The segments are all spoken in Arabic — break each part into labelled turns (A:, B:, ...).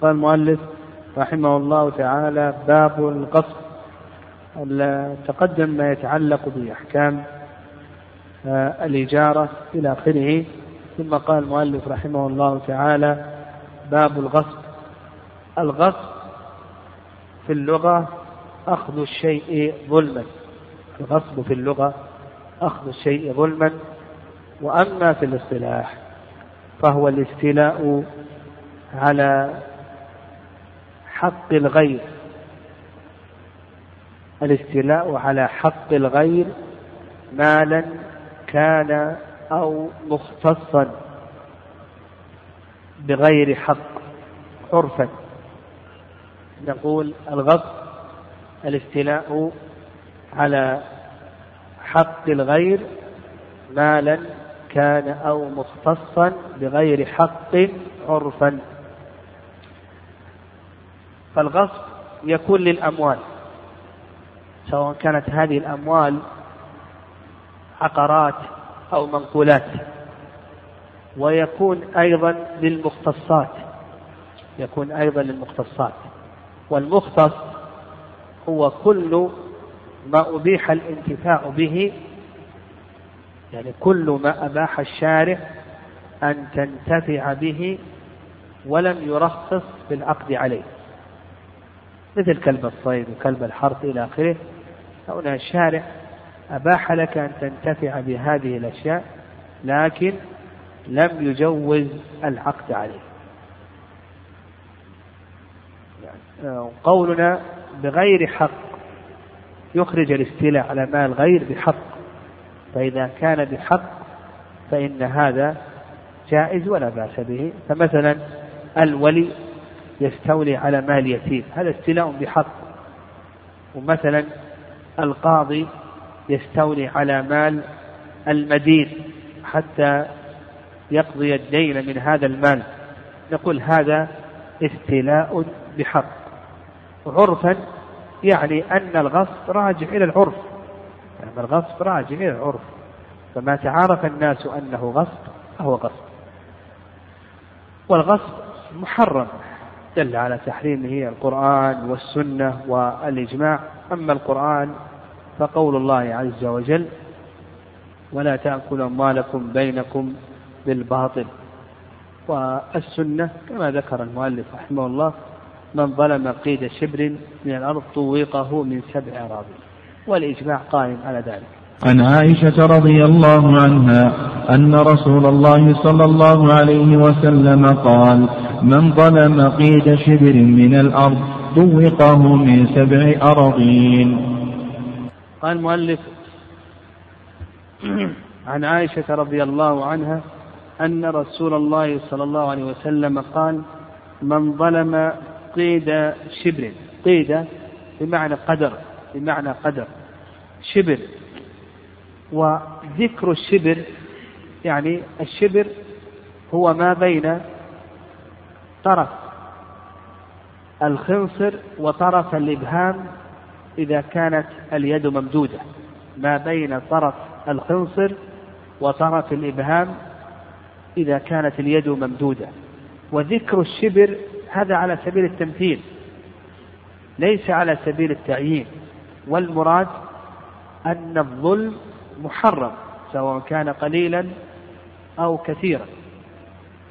A: قال المؤلف رحمه الله تعالى باب القصد تقدم ما يتعلق بأحكام آه، الإجارة إلى آخره. ثم قال المؤلف رحمه الله تعالى باب الغصب. الغصب في اللغة أخذ الشيء ظلما. الغصب في اللغة أخذ الشيء ظلما. وأما في الاصطلاح فهو الاستيلاء على حق الغير الاستيلاء على حق الغير مالا كان أو مختصا بغير حق عرفا. نقول الغصب الاستيلاء على حق الغير مالا كان أو مختصا بغير حق عرفا. فالغصب يكون للأموال سواء كانت هذه الأموال عقارات أو منقولات. ويكون أيضا للمختصات يكون أيضا للمختصات. والمختص هو كل ما أبيح الانتفاع به يعني كل ما أباح الشارع أن تنتفع به ولم يرخص بالعقد عليه. مثل كلب الصيد وكلب الحرث إلى آخره. هنا الشارع أباح لك أن تنتفع بهذه الأشياء لكن لم يجوز العقد عليه. قولنا بغير حق يخرج الاستيلاء على مال غير بحق فإذا كان بحق فإن هذا جائز ولا بأس به. فمثلا الولي يستولي على مال يتيم هذا استيلاء بحق. ومثلا القاضي يستولي على مال المدين حتى يقضي الدين من هذا المال. نقول هذا استيلاء بحق. عرفا يعني أن الغصب راجع إلى العرف. يعني الغصب راجع إلى العرف. فما تعارف الناس أنه غصب فهو غصب. والغصب محرم. دل على تحريمه القرآن والسنة والإجماع. أما القرآن فقول الله عز وجل ولا تأكلوا أموالكم بينكم بالباطل. والسنة كما ذكر المؤلف رحمه الله من ظلم قيد شبر من الأرض طوقه من سبع أراضي. والإجماع قائم على ذلك.
B: عن عائشة رضي الله عنها أن رسول الله صلى الله عليه وسلم قال من ظلم قيد شبر من الأرض طوقه من سبع أراضين.
A: قال المؤلف عن عائشة رضي الله عنها أن رسول الله صلى الله عليه وسلم قال من ظلم قيد شبر. قيد بمعنى قدر بمعنى قدر. شبر وذكر الشبر يعني الشبر هو ما بين طرف الخنصر وطرف الإبهام إذا كانت اليد ممدودة. ما بين طرف الخنصر وطرف الإبهام إذا كانت اليد ممدودة. وذكر الشبر هذا على سبيل التمثيل ليس على سبيل التعيين. والمراد أن الظلم محرم سواء كان قليلا أو كثيرا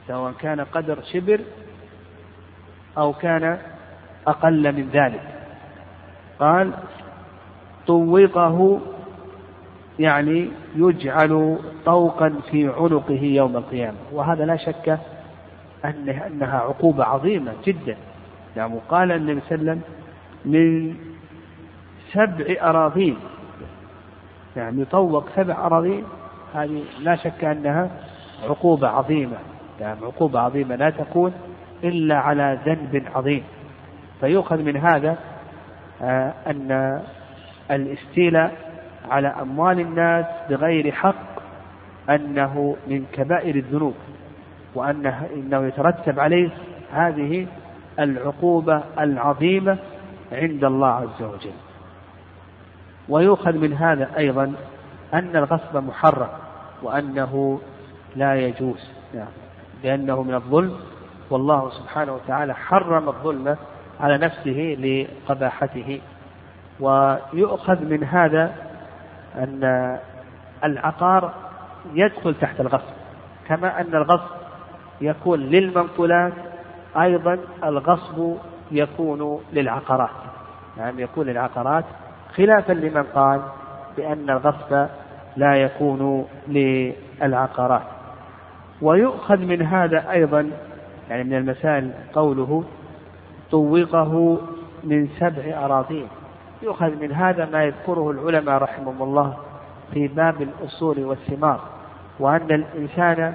A: سواء كان قدر شبر أو كان أقل من ذلك. قال طوقه يعني يجعل طوقا في عنقه يوم القيامة. وهذا لا شك أن أنها عقوبة عظيمة جدا. يعني قال النبي صلى الله عليه وسلم من سبع أراضين. يعني يطوق سبع أراضين هذه لا شك أنها عقوبة عظيمة. يعني عقوبة عظيمة لا تكون إلا على ذنب عظيم. فيؤخذ من هذا آه، أن الاستيلاء على أموال الناس بغير حق أنه من كبائر الذنوب وأنه إنه يترتب عليه هذه العقوبة العظيمة عند الله عز وجل. ويؤخذ من هذا أيضا أن الغصب محرم وأنه لا يجوز يعني لأنه من الظلم والله سبحانه وتعالى حرم الظلم على نفسه لقباحته. ويؤخذ من هذا أن العقار يدخل تحت الغصب كما أن الغصب يكون للمنقولات أيضا الغصب يكون للعقارات. يعني يكون للعقارات خلافا لمن قال بأن الغصب لا يكون للعقارات. ويؤخذ من هذا أيضا يعني من المسائل قوله طوقه من سبع أراضين. يؤخذ من هذا ما يذكره العلماء رحمهم الله في باب الأصول والثمار وأن الإنسان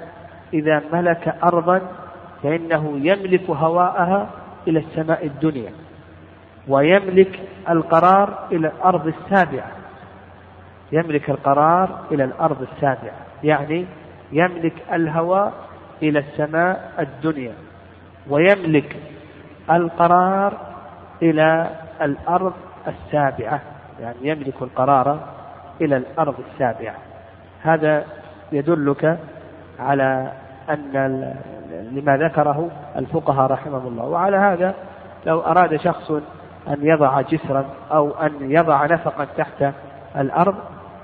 A: إذا ملك أرضا فإنه يملك هواءها إلى السماء الدنيا ويملك القرار إلى الأرض السابعة. يملك القرار إلى الأرض السابعة يعني يملك الهواء إلى السماء الدنيا ويملك القرار إلى الأرض السابعة يعني يملك القرار إلى الأرض السابعة. هذا يدلك على أن لما ذكره الفقهاء رحمهم الله. وعلى هذا لو أراد شخص أن يضع جسرا أو أن يضع نفقا تحت الأرض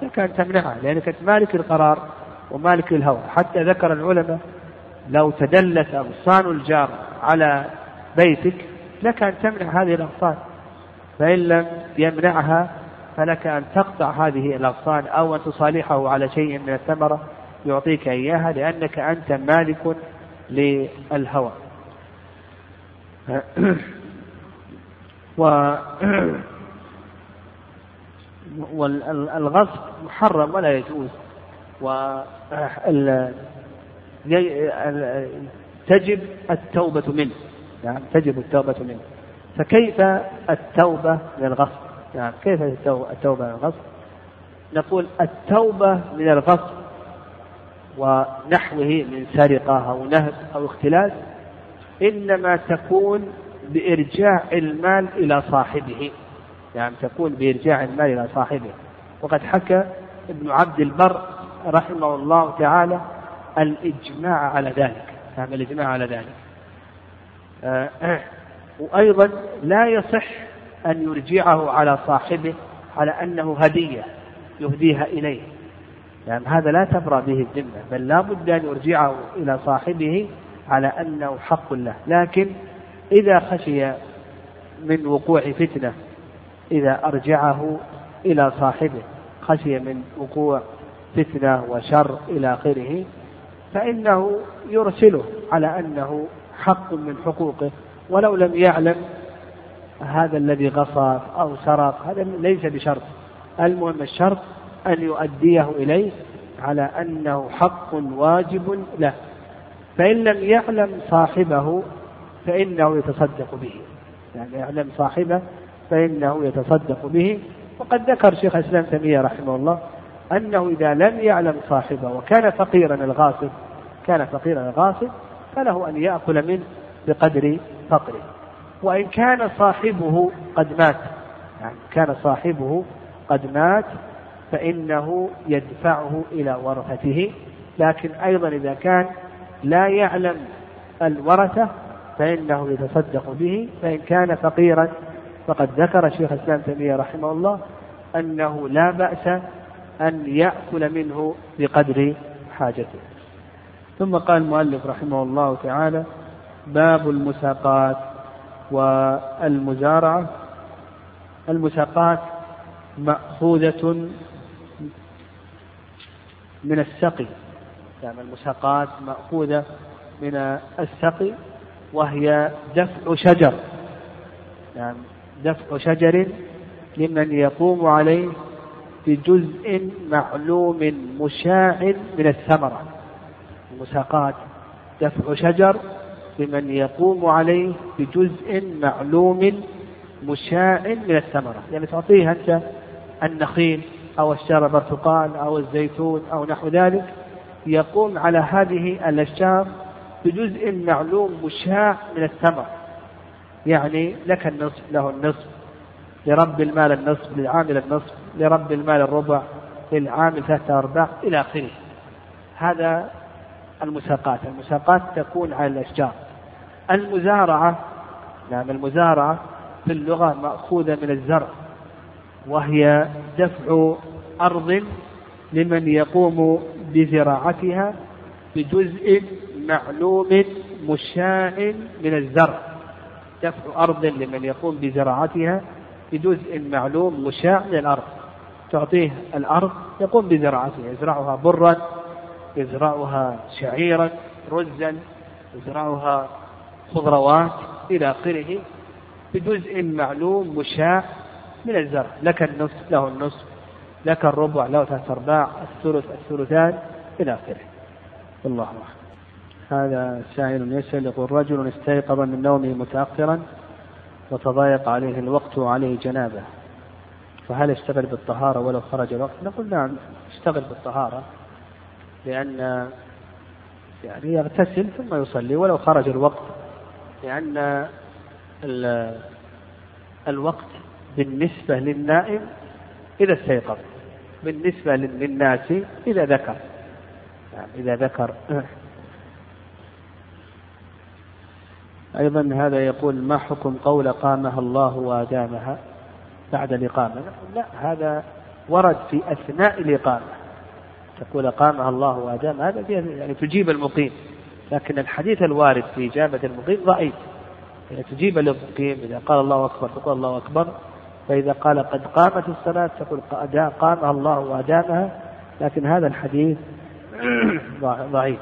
A: لكان تمنعها لأنك مالك القرار ومالك الهوى. حتى ذكر العلماء لو تدلت أغصان الجار على بيتك لك أن تمنع هذه الأغصان. فإن لم يمنعها فلك أن تقطع هذه الأغصان أو أن تصالحه على شيء من الثمرة يعطيك إياها لأنك أنت مالك للهوى. و والغصب محرم ولا يجوز. تجب التوبة منه. يعني تجب التوبة منه. فكيف التوبة من الغصب يعني كيف التوبة من الغصب نقول التوبة من الغصب ونحوه من سرقة أو نهب أو اختلاس إنما تكون بإرجاع المال إلى صاحبه. يعني تكون بإرجاع المال إلى صاحبه. وقد حكى ابن عبد البر رحمه الله تعالى الإجماع على ذلك. يعني الإجماع على ذلك. آه، وأيضا لا يصح أن يرجعه على صاحبه على أنه هدية يهديها إليه. يعني هذا لا تبرأ به الذمة بل لا بد أن يرجعه إلى صاحبه على أنه حق له. لكن إذا خشي من وقوع فتنة إذا أرجعه إلى صاحبه خشي من وقوع فتنة وشر إلى آخره فإنه يرسله على أنه حق من حقوقه ولو لم يعلم هذا الذي غصب أو سرق هذا ليس بشرط. المهم الشرط أن يؤديه إليه على أنه حق واجب له. فإن لم يعلم صاحبه فإنه يتصدق به. يعني يعلم صاحبه فإنه يتصدق به. وقد ذكر شيخ الإسلام تيمية رحمه الله أنه إذا لم يعلم صاحبه وكان فقيرا الغاصب كان فقيرا الغاصب فله أن يأكل منه بقدر فقره. وإن كان صاحبه قد مات يعني كان صاحبه قد مات فإنه يدفعه إلى ورثته. لكن أيضا إذا كان لا يعلم الورثة فإنه يتصدق به. فإن كان فقيرا فقد ذكر شيخ الإسلام تيمية رحمه الله أنه لا بأس أن يأكل منه بقدر حاجته. ثم قال المؤلف رحمه الله تعالى باب المساقات والمزارعة. المساقات مأخوذة من السقي. يعني المساقات مأخوذة من السقي وهي دفع شجر. يعني دفع شجر لمن يقوم عليه بجزء معلوم مشاع من الثمرة. المساقات دفع شجر لمن يقوم عليه بجزء معلوم مشاع من الثمرة. يعني تعطيه أنت النخيل أو الشجر برتقال أو الزيتون أو نحو ذلك يقوم على هذه الأشجار بجزء معلوم مشاع من الثمر يعني لك النصف له النصف لرب المال النصف للعامل النصف لرب المال الربع للعامل ثلاثة أرباع إلى آخره. هذا المساقات. المساقات تكون على الأشجار. المزارعة نعم المزارعة في اللغة مأخوذة من الزرع وهي دفع أرض لمن يقوم بزراعتها بجزء معلوم مشاع من الزرع. دفع أرض لمن يقوم بزراعتها بجزء معلوم مشاع من الأرض تعطيه الأرض يقوم بزراعتها يزرعها برا يزرعها شعيرا رزا يزرعها خضروات إلى آخره بجزء معلوم مشاع من الزرع. لك النصف له النصف لك الربع له ثلاث أرباع الثلث الثلثان إلى آخره. والله أعلم. هذا سائل يسأل يقول رجل استيقظ من نومه متأخرا وتضايق عليه الوقت وعليه جنابه فهل يشتغل بالطهارة ولو خرج الوقت؟ نقول نعم اشتغل بالطهارة لأن يعني يغتسل ثم يصلي ولو خرج الوقت لأن الوقت بالنسبة للنائم إذا استيقظ بالنسبة للناس إذا ذكر يعني إذا ذكر أيضا هذا يقول ما حكم قول قامها الله وأدامها بعد الإقامة؟ لا هذا ورد في أثناء الإقامة. تقول قامها الله وأدامها هذا يعني تجيب المقيم لكن الحديث الوارد في إجابة المقيم ضعيف. يعني تجيب المقيم إذا قال الله أكبر تقول الله أكبر. فإذا قال قد قامت الصلاة تقول قامها الله وأدامها. لكن هذا الحديث ضعيف.